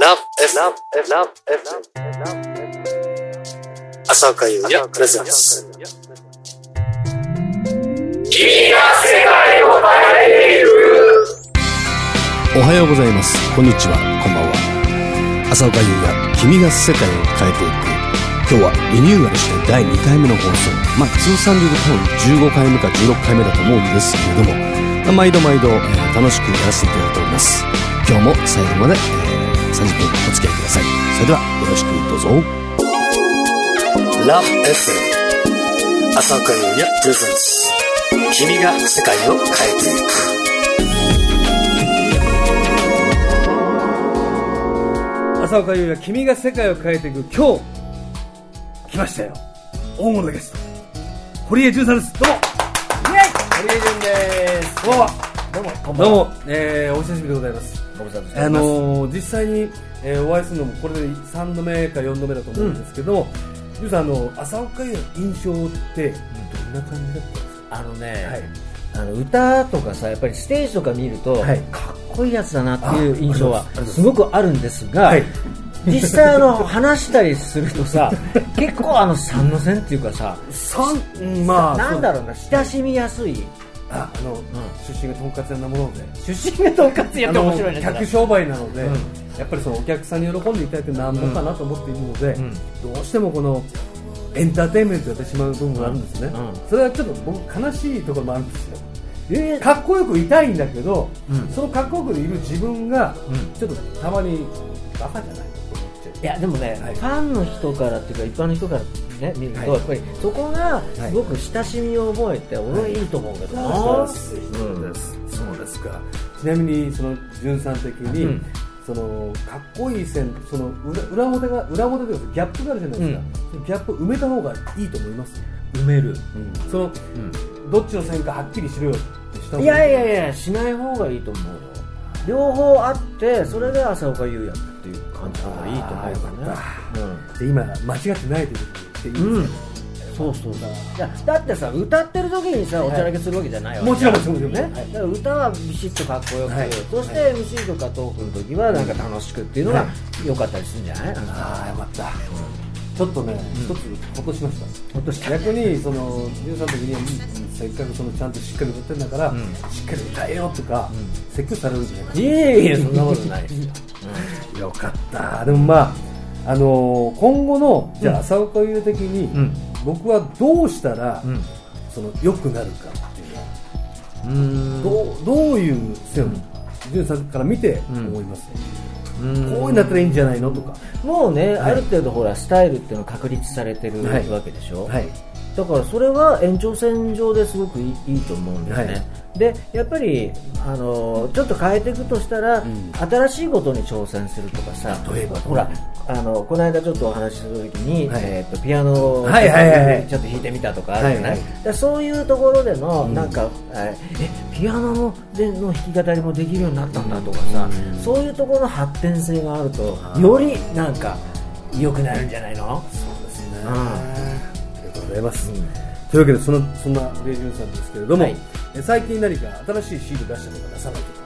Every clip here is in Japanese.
Love FM Love FM 浅岡優也プレゼンツ君が世界を変えているおはようございます。こんにちは。こんばんは。浅岡優也君が世界を変えていく。今日はリニューアルして第2回目の放送。まあ通算で言うと15回目か16回目だと思うんですけれども、まあ毎度毎度、えー楽しくやらせていただいております。今日も最後まで、えー30分お付き合いください。それではよろしくどうぞ。Love FM 浅岡優也プレゼンツ君が世界を変えていく。浅岡優也君が世界を変えていく。今日来ましたよ。大物ゲスト。堀江潤さんです。どうも。堀江潤です。どうも。どうも。どうも、えー、お久しぶりでございますあ。のー、実際に、えーお会いするのもこれで3度目か4度目だと思うんですけども、潤さんあの浅岡優也の印象ってどんな感じだったんですあのね、はい。あの歌とかさ、やっぱりステージとか見ると、はい。かっこいいやつだなっていう印象はす。すごくあるんですが、はい。実際あの話したりするとさ、結構あの三の線っていうかさ、まあなんだろうな、親しみやすい。ああの、出身がとんかつ屋なもので出身がとんかつやって面白いね。あの客商売なので、うん。やっぱりそのお客さんに喜んでいただいてなんぼかなと思っているので、ん。どうしてもこのエンターテインメントやってしまう部分があるんですね、うん。うんそれはちょっと僕悲しいところもあるんですよ。えー。かっこよくいたいんだけど、うん。そのかっこよくいる自分が、うん。ちょっとたまにバカじゃない？のと思っちゃういやでもね、はい。ファンの人からっていうか一般の人からね見ると、はい。やっぱりそこがすごく親しみを覚えて、俺はいいと思うけどな、そうですそうです。そうですか。ちなみにその潤さん的に、うん。そのかっこいい線その裏裏表が裏表というかギャップがあるじゃないですか、そのギャップを埋めた方がいいと思います？埋める、その、どっちの線かはっきりしろよってしたいやいやいやしない方がいいと思うよ。両方あってそれで浅岡優也っていう感じの方がいいと思うかからねで今間違ってないということっていいうん、ですそうそう。だだってさ歌ってる時にさおちゃらけするわけじゃないわけもちろんもちろんね、はい。だから歌はビシッとかっこよく、はい。そして MC とかトークの時はなんか楽しくっていうのが良かったりするんじゃない、ああよかった、ちょっとね、一つほっとしました。ほっとした。逆にその潤さんの時にせっかくそのちゃんとしっかり歌ってるんだから、ん。しっかり歌えよとか、説教されるんじゃないかいえいえそんなことないですよ、よかった。でもまああのー今後のじゃあ浅岡優的に、うん。僕はどうしたら、うん。その良くなるかっていう。うん。どうどういう線を潤さんから見て思います、うん。こういうのだったらいいんじゃないのとか、もうね、はい。ある程度ほらスタイルっていうのが確立されてるはい。わけでしょ、はい。だからそれは延長線上ですごくいいいいと思うんですね、はいでやっぱりあのちょっと変えていくとしたら、ん。新しいことに挑戦するとかさ例えばほらあのこの間ちょっとお話しするときに、はい。えー、とピアノをはいはいはい。はいちょっと弾いてみたとかあるじゃない、はいはいそういうところでの、うん。なんかええピアノのでの弾き語りもできるようになったんだとかさ、うん。そういうところの発展性があるとよりなんか良くなるんじゃないの？そうですね、うん。ありがとうございます、というわけでそのそんなレイジュンさんですけれども、はい。え最近何か新しいシール出したとか出さないとか。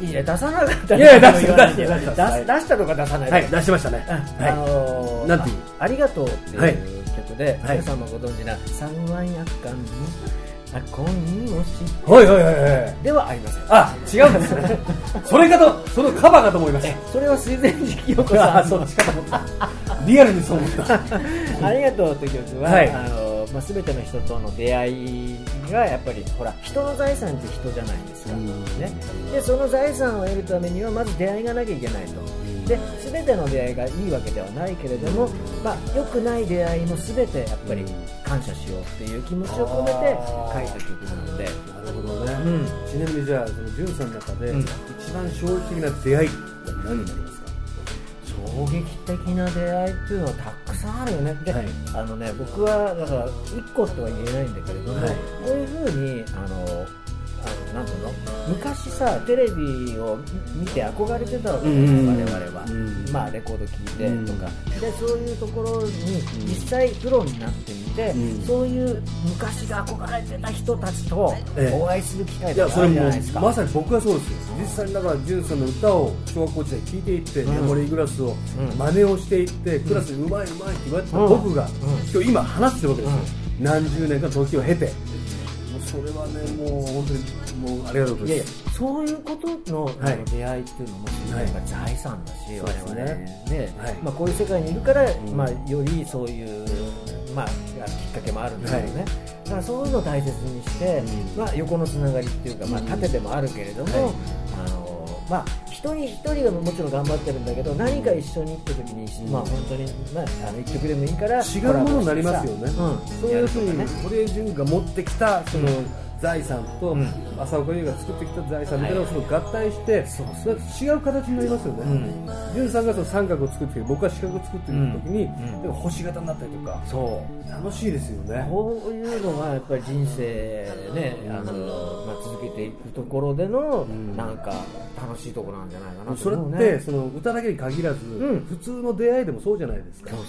いや出さなかったいや出した出した出し出したとか出さないで。はい出しましたね、あはい。のーなんていうあありがとうってはい。いう曲で、はい。皆さんもご存知な三万夜間のあ恋をしはいはいはいはい。ではありません。あ違うんですね。それかとそのカバーかと思いましそれは水前寺清子たさんそっちかと思ったリアルにそう思った。ありがとうという曲は、はい。あのまあ、全ての人との出会いがやっぱりほら人の財産って人じゃないですか、うん。ね、でその財産を得るためにはまず出会いがなきゃいけないと、で全ての出会いがいいわけではないけれども、まあ、良くない出会いも全てやっぱり感謝しようっていう気持ちを込めて書いた曲なので。なるほどね、うん。ちなみにじゃあそのジュンさんの中で、うん。一番衝撃的な出会いって何になりますか？衝撃的な出会いっていうのはたくさんあるよね。で、はい。あのね僕はだから1個とは言えないんだけれども、はい。こういうふうにあのあのなんていうの？昔さテレビを見て憧れてたわけうんうんうん。我々は、うん。まあレコード聴いてとか、でそういうところに実際プロになってみて、うん。そういう昔が憧れてた人たちとええ。お会いする機会いやそれとかあるじゃもないですか、まさに僕はそうですよ。実際にだからジュンさんの歌を小学校時代聴いていって、うん。メモリーグラスをうん。真似をしていって、クラスにうまいうまいって言われてたうん。僕が、うん。今日今話してるわけですよ、何十年か時を経てそれはねもう本当にもうありがとうごいやいやざいますそういうことの,、はいあの出会いっていうのもはいやっぱ財産だし、我々ねね。はい。まあ、こういう世界にいるから、ん。まあ、よりそういう、まあ、きっかけもあるんだけどね、だからそういうのを大切にして、うん。まあ、横のつながりっていうか、まあ、うん。縦でもあるけれども、まあ、一人一人がもちろん頑張ってるんだけど何か一緒に行った時に、うん。まあ、本当に、まあ、あの一曲でもいいから違うものになりますよね、うん、そういうふうにね。堀江潤が持ってきたその財産と、うん。浅岡優が作ってきた財産みたいなのをその合体して、違う形になりますよね、うん。潤さんがその三角を作って僕は四角を作ってる時に、うん。星型になったりとかそう。楽しいですよね。こういうのがやっぱり人生ね、あのまあ、続けていくところでの、ん。なんか楽しいところなんじゃないかなとそれ。ってその歌だけに限らず、ん。普通の出会いでもそうじゃないですか。そうそう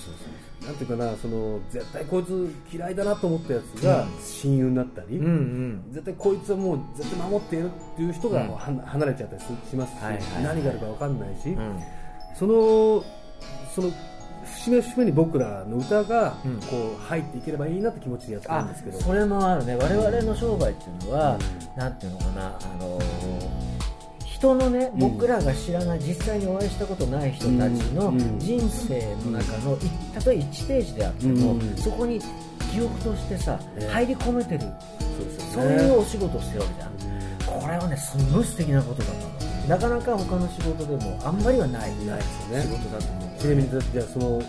なんていうかなその絶対こいつ嫌いだなと思ったやつが親友になったり、そう。うんうん。絶対こいつはもう絶対守っているっていう人が離れちゃったりしますし、はいはいはい。何があるか分かんないし、うん。そのその節目節目に僕らの歌がうん。こう入っていければいいなって気持ちでやってるんあですけど、それもあるね。我々の商売っていうのは、うなんていうのかなあの人のねうん。僕らが知らない実際にお会いしたことない人たちのうん。人生の中のいたとえ1ページであっても、うん。そこに記憶としてさ、ね入り込めてる。そういうお仕事をしてるわけじゃん、これはねすごい素敵なことだと思う。なかなか他の仕事でもあんまりはない。ないですよね。仕事だと思う。ちなみにじゃあその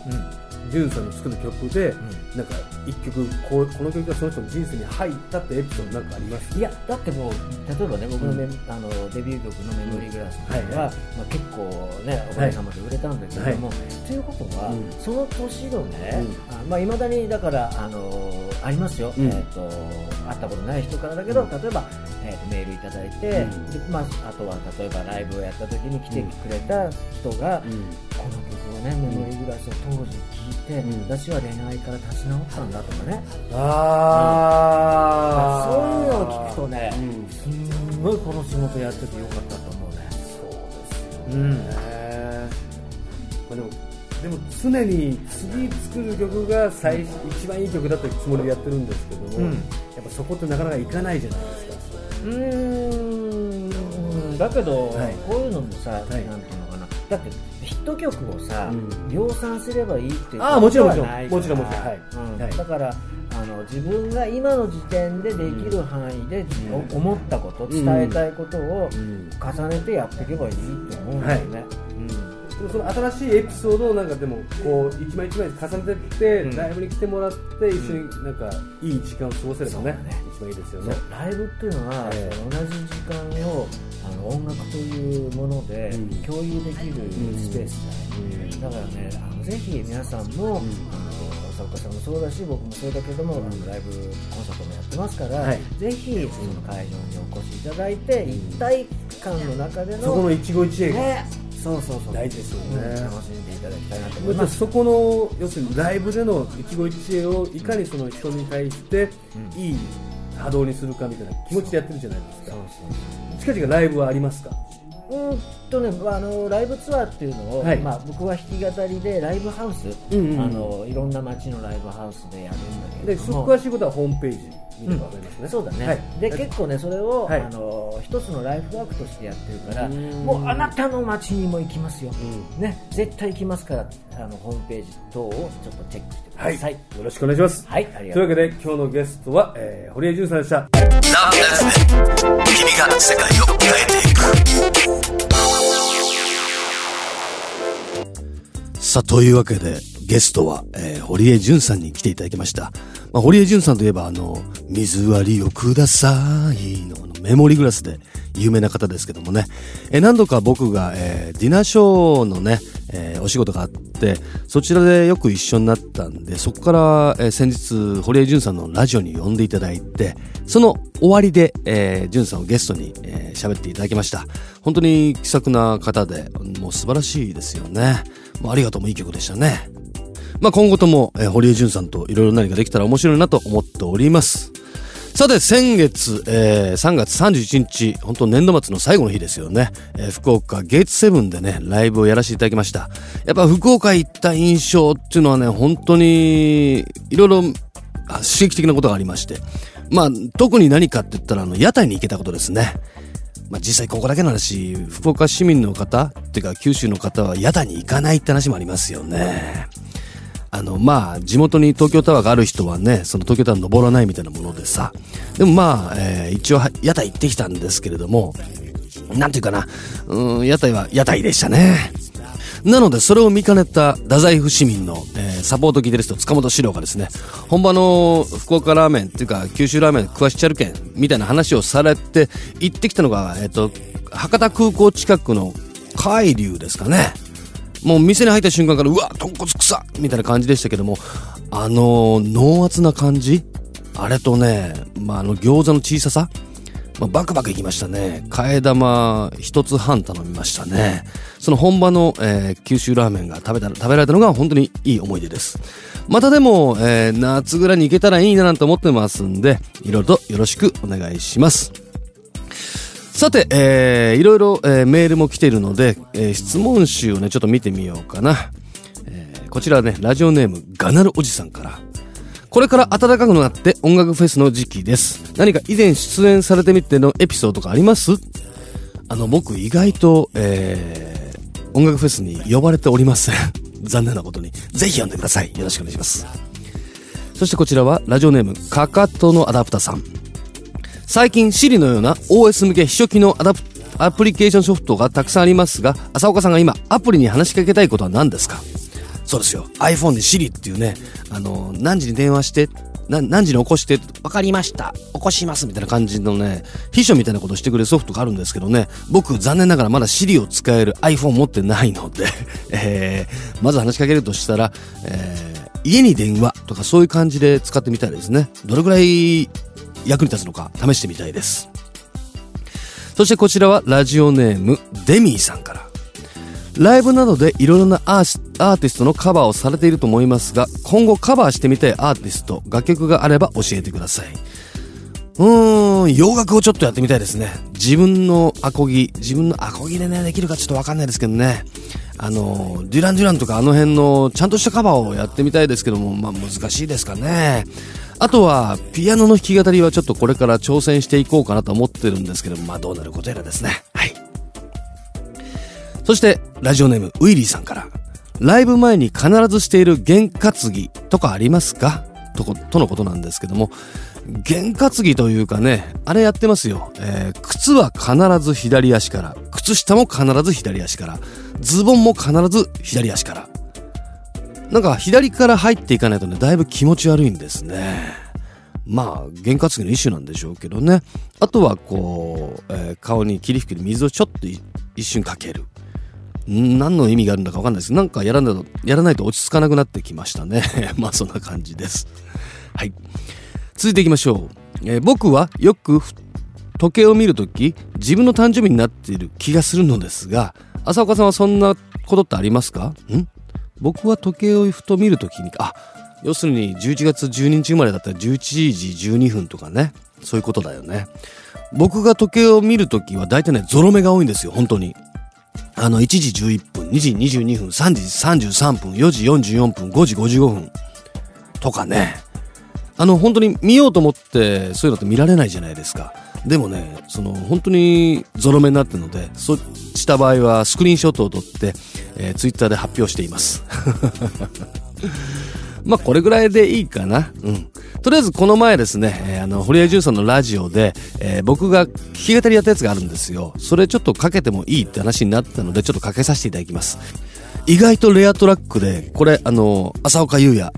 ジュンさんの作る曲で、なんか一曲こうこの曲がその人の人生に入ったってエピソードなんかあります？いやだってもう例えばね僕のメ、あのデビュー曲の「メモリーグラス」っていうのは、はい。まあ、結構ねおかげさまで売れたんだけれども、ということは、うん。その年のね、うん。あまあ、未だにだからあのありますよ、うん。えー、と会ったことない人からだけど例えば、えーとメールいただいて、まあ、あとは例えばライブをやった時に来てくれた人が、うん。この曲をね「メモリーグラス」を当時聴いて、うん。私は恋愛から立ち直ったんだとかね、あそういうのを聞くとね、うん。すんごいこの仕事やっててよかったと思うね。そうですようん。ね、まあ、でもでも常に次作る曲が最一番いい曲だというつもりでやってるんですけども、うん。やっぱそこってなかなかいかないじゃないですかうーん。だけど、はい。こういうのもさ、い。なんていうのかな。だってト曲をさ、うん。量産すればいいっていうああもちろんもちろん。もちろんもちろん。はい。うん。はい。だからあの自分が今の時点でできる範囲で、思ったこと伝えたいことをうん。重ねてやっていけばいいと思うんだよね。その新しいエピソードをなんかでもこう一枚一枚重ねてって、うん。ライブに来てもらって一緒になんかいい時間を過ごせればね,、一番いいですよね。ライブっていうのは、ええ。同じ時間をあの音楽というものでうん。共有できるスペースじゃない、だからねあのぜひ皆さんも、あの浅岡さんもそうだし僕もそうだけども、うん。ライブコンサートもやってますから、はい。ぜひその会場にお越しいただいて、一体感の中でのそこの一期一会が、ねそうそうそう。大事ですよね。うん楽しんでいただきたいなと思います。そこの要するにライブでの一期一会をいかにその人に対してうん。いい波動にするかみたいな気持ちでやってるじゃないですか。近々ライブはありますか？うーんとね、あのライブツアーっていうのを、はい。まあ、僕は弾き語りでライブハウス、うんうんあのいろんな街のライブハウスでやるんだけども。詳しいことはホームページ見ればわかりますね、そうだね、はい。で結構ねそれを、はい。あの一つのライフワークとしてやってるからうん。もうあなたの街にも行きますよ、うね、絶対行きますからあのホームページ等をちょっとチェックしてくだはい、さい。よろしくお願いします、はい、とうというわけで今日のゲストは、えー堀江潤さんでした。君が世界を変えていく。さあ、というわけで、ゲストは、えー堀江淳さんに来ていただきました。まあ、堀江淳さんといえば、あの、水割りをくださいのメモリグラスで有名な方ですけどもね、えー何度か僕が、えーディナーショーのね、えーお仕事があって、そちらでよく一緒になったんで、そこから、えー先日、堀江淳さんのラジオに呼んでいただいて、その終わりで、えー、ジュンさんをゲストに、えー、喋っていただきました。本当に気さくな方で、もう素晴らしいですよね。もうありがとうもいい曲でしたね。まあ今後とも、えー、堀江淳さんといろいろ何かできたら面白いなと思っております。さて、先月、えー、3月31日、本当年度末の最後の日ですよね。えー、福岡ゲーツセブンでね、ライブをやらせていただきました。やっぱ福岡行った印象っていうのはね、本当に、いろいろ刺激的なことがありまして。まあ、特に何かって言ったら、あの、屋台に行けたことですね。まあ、実際ここだけの話、福岡市民の方っていうか九州の方は屋台に行かないって話もありますよね。あの、まあ、地元に東京タワーがある人はね、その東京タワー登らないみたいなものでさ。でもまあ、えー、一応屋台行ってきたんですけれども、なんていうかな、うん、屋台は屋台でしたね。なので、それを見かねた太宰府市民の、えー、サポートギタリスト塚本史郎がですね、本場の福岡ラーメンっていうか、九州ラーメン食わしちゃるけん、みたいな話をされて、行ってきたのが、えっ、ー、と、博多空港近くの海流ですかね。もう店に入った瞬間から、うわ、豚骨臭みたいな感じでしたけども、あの、濃厚な感じあれとね、まあ、あの、餃子の小ささまあ、バクバクいきましたね。替え玉一つ半頼みましたね。その本場の、えー、九州ラーメンが食べた、食べられたのが本当にいい思い出です。またでも、えー、夏ぐらいに行けたらいいななんて思ってますんで、いろいろとよろしくお願いします。さて、えー、いろいろ、えー、メールも来ているので、えー、質問集をね、ちょっと見てみようかな。えー、こちらね、ラジオネーム、ガナルおじさんから。これから暖かくなって音楽フェスの時期です。何か以前出演されてみてのエピソードとかあります？あの、僕意外と、えー、音楽フェスに呼ばれておりません。残念なことに。ぜひ呼んでください。よろしくお願いします。そしてこちらは、ラジオネーム、かかとのアダプタさん。最近 Siri のような OS 向け秘書機能のアダプアプリケーションソフトがたくさんありますが、浅岡さんが今アプリに話しかけたいことは何ですか？そうですよ。iPhone で Siri っていうね、あの、何時に電話して、何時に起こして、わかりました。起こしますみたいな感じのね、秘書みたいなことしてくれるソフトがあるんですけどね、僕残念ながらまだ Siri を使える iPhone 持ってないので えー、まず話しかけるとしたら、えー、家に電話とかそういう感じで使ってみたいですね。どれぐらい役に立つのか試してみたいです。そしてこちらはラジオネームデミーさんから。ライブなどでいろいろなアーティストのカバーをされていると思いますが、今後カバーしてみたいアーティスト、楽曲があれば教えてください。うーん、洋楽をちょっとやってみたいですね。自分のアコギ、自分のアコギでね、できるかちょっとわかんないですけどね。あの、デュラン・デュランとかあの辺のちゃんとしたカバーをやってみたいですけども、まあ難しいですかね。あとは、ピアノの弾き語りはちょっとこれから挑戦していこうかなと思ってるんですけど、まあどうなることやらですね。はい。そして、ラジオネーム、ウィリーさんから、ライブ前に必ずしている験担ぎとかありますか？とこ、とのことなんですけども、験担ぎというかね、あれやってますよ。えー、靴は必ず左足から、靴下も必ず左足から、ズボンも必ず左足から。なんか左から入っていかないとね、だいぶ気持ち悪いんですね。まあ、験担ぎの一種なんでしょうけどね。あとは、こう、えー、顔に霧吹きで水をちょっと一瞬かける。何の意味があるんだかわかんないです。なんかやらないと、やらないと落ち着かなくなってきましたね。まあ、そんな感じです。はい。続いていきましょう。えー、僕はよく時計を見るとき、自分の誕生日になっている気がするのですが、浅岡さんはそんなことってありますか？ん？僕は時計をふと見るときに、あ、要するに11月12日生まれだったら11時12分とかね。そういうことだよね。僕が時計を見るときは大体ね、ゾロ目が多いんですよ、本当に。あの、1時11分、2時22分、3時33分、4時44分、5時55分とかね。あの、本当に見ようと思ってそういうのって見られないじゃないですか。でもね、その本当にゾロ目になってるので、そした場合はスクリーンショットを撮って、えー、ツイッターで発表しています。まあ、これぐらいでいいかな。うん。とりあえずこの前ですね、えー、あの、堀江淳さんのラジオで、えー、僕が弾き語りやったやつがあるんですよ。それちょっとかけてもいいって話になったので、ちょっとかけさせていただきます。意外とレアトラックで、これ、あの、浅岡優也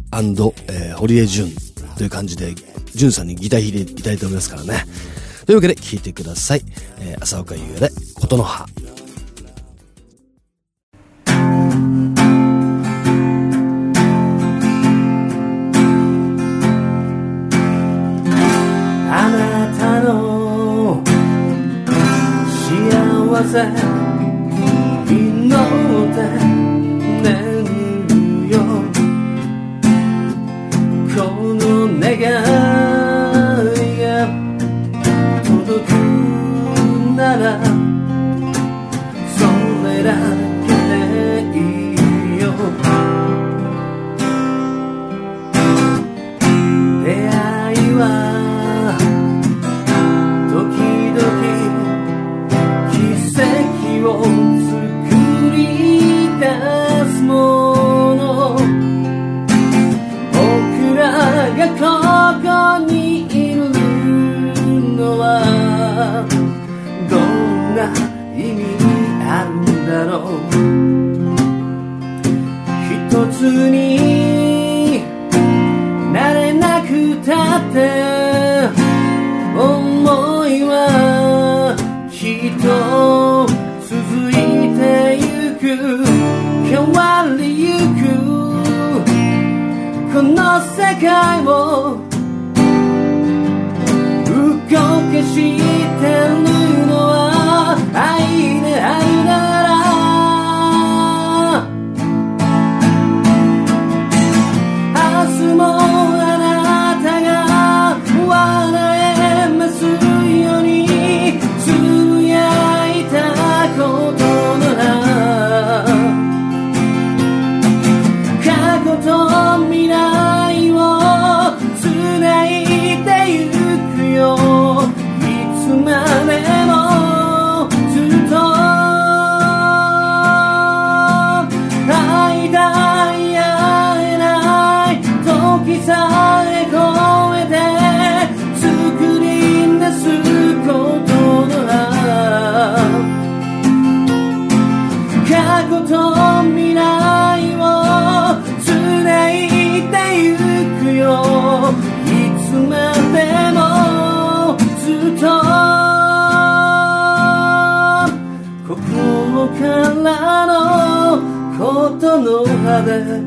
えー、堀江淳という感じで、淳さんにギター弾いていただいておりますからね。というわけで聴いてください。えー、浅岡優也で、琴の葉。あならのことの葉で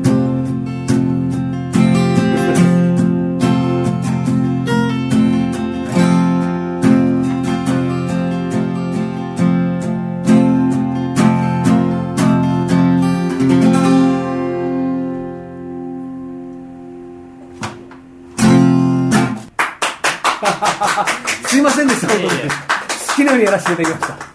すいませんでした、本当に。好きなようにやらせていただきました。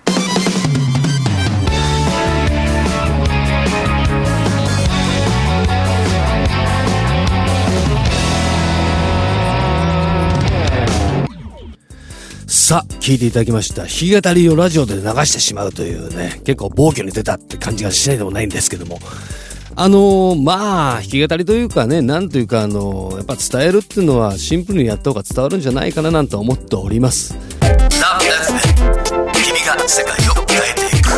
さあ、聞いていただきました。弾き語りをラジオで流してしまうというね、結構暴挙に出たって感じがしないでもないんですけども。あのーまあ、弾き語りというかね、なんというか、あのーやっぱ伝えるっていうのはシンプルにやった方が伝わるんじゃないかななんて思っております。君が世界を変えていく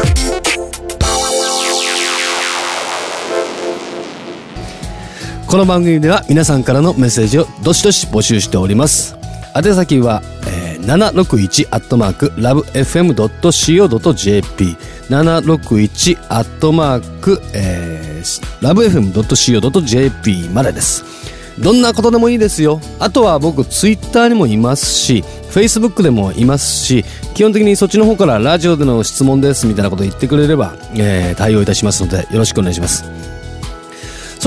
この番組では皆さんからのメッセージをどしどし募集しております。宛先は、えー、761アットマーク lovefm.co.jp 761アットマーク、えー、lovefm.co.jp までです。どんなことでもいいですよ。あとは僕、ツイッターにもいますし、Facebook でもいますし、基本的にそっちの方からラジオでの質問ですみたいなこと言ってくれれば、えー対応いたしますので、よろしくお願いします。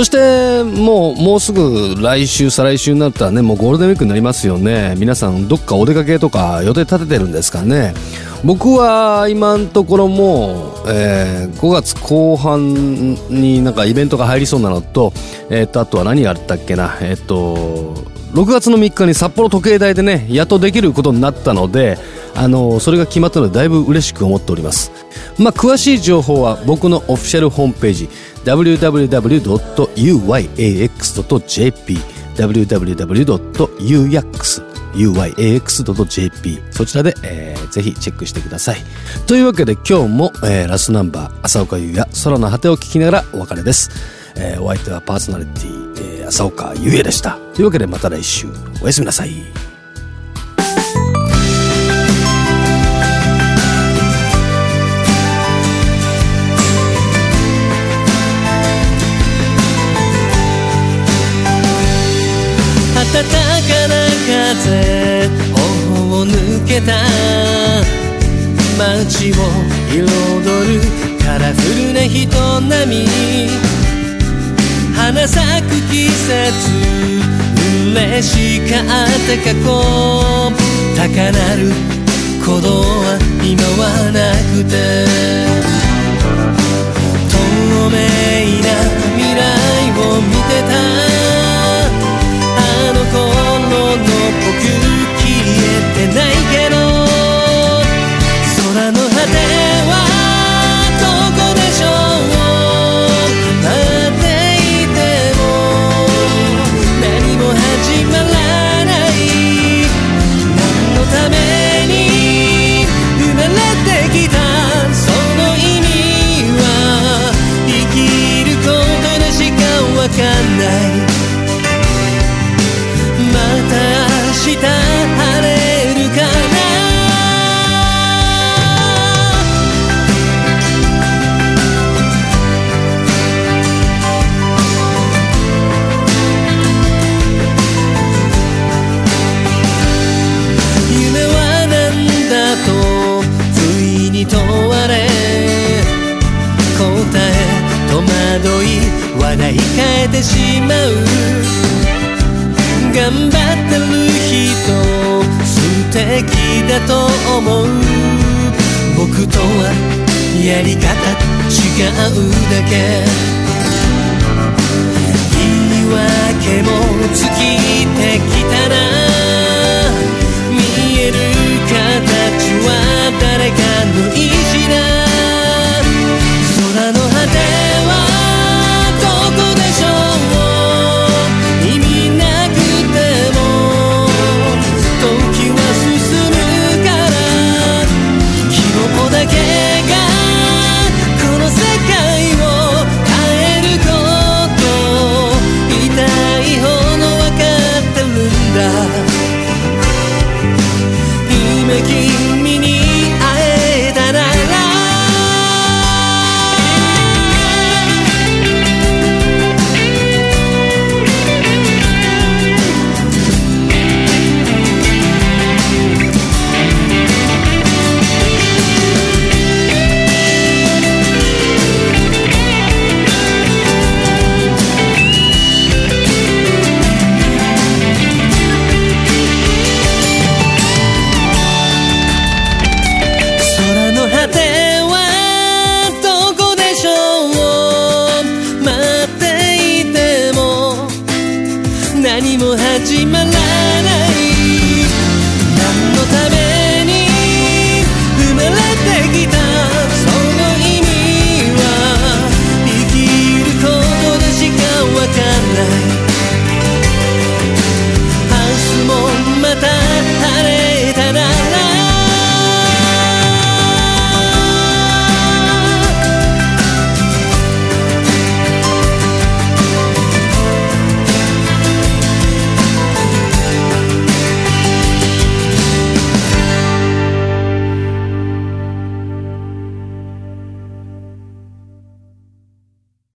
そして、もう、もうすぐ来週、再来週になったらね、もうゴールデンウィークになりますよね。皆さん、どっかお出かけとか予定立ててるんですかね。僕は今のところもう、えー5月後半になんかイベントが入りそうなのと、えっ、と、あとは何があったっけな、えっ、と、6月の3日に札幌時計台でね、やっとできることになったので、あの、それが決まったのでだいぶ嬉しく思っております。まあ、詳しい情報は僕のオフィシャルホームページ www.uyax.jp www.uyax.jp そちらで、えーぜひチェックしてください。というわけで今日も、えーラストナンバー浅岡優也空の果てを聞きながらお別れです。えーお相手はパーソナリティ、えー浅岡優也でした。というわけでまた来週おやすみなさい。街を彩るカラフルな人並み。花咲く季節嬉しかった過去。高鳴る鼓動は今はなくて。透明な未来を見てた。あの頃の僕消えてないけど。頑張ってる人素敵だと思う僕とはやり方違うだけ。言い訳も尽きてきたな。見える形は誰かの意地だ。何も始まらない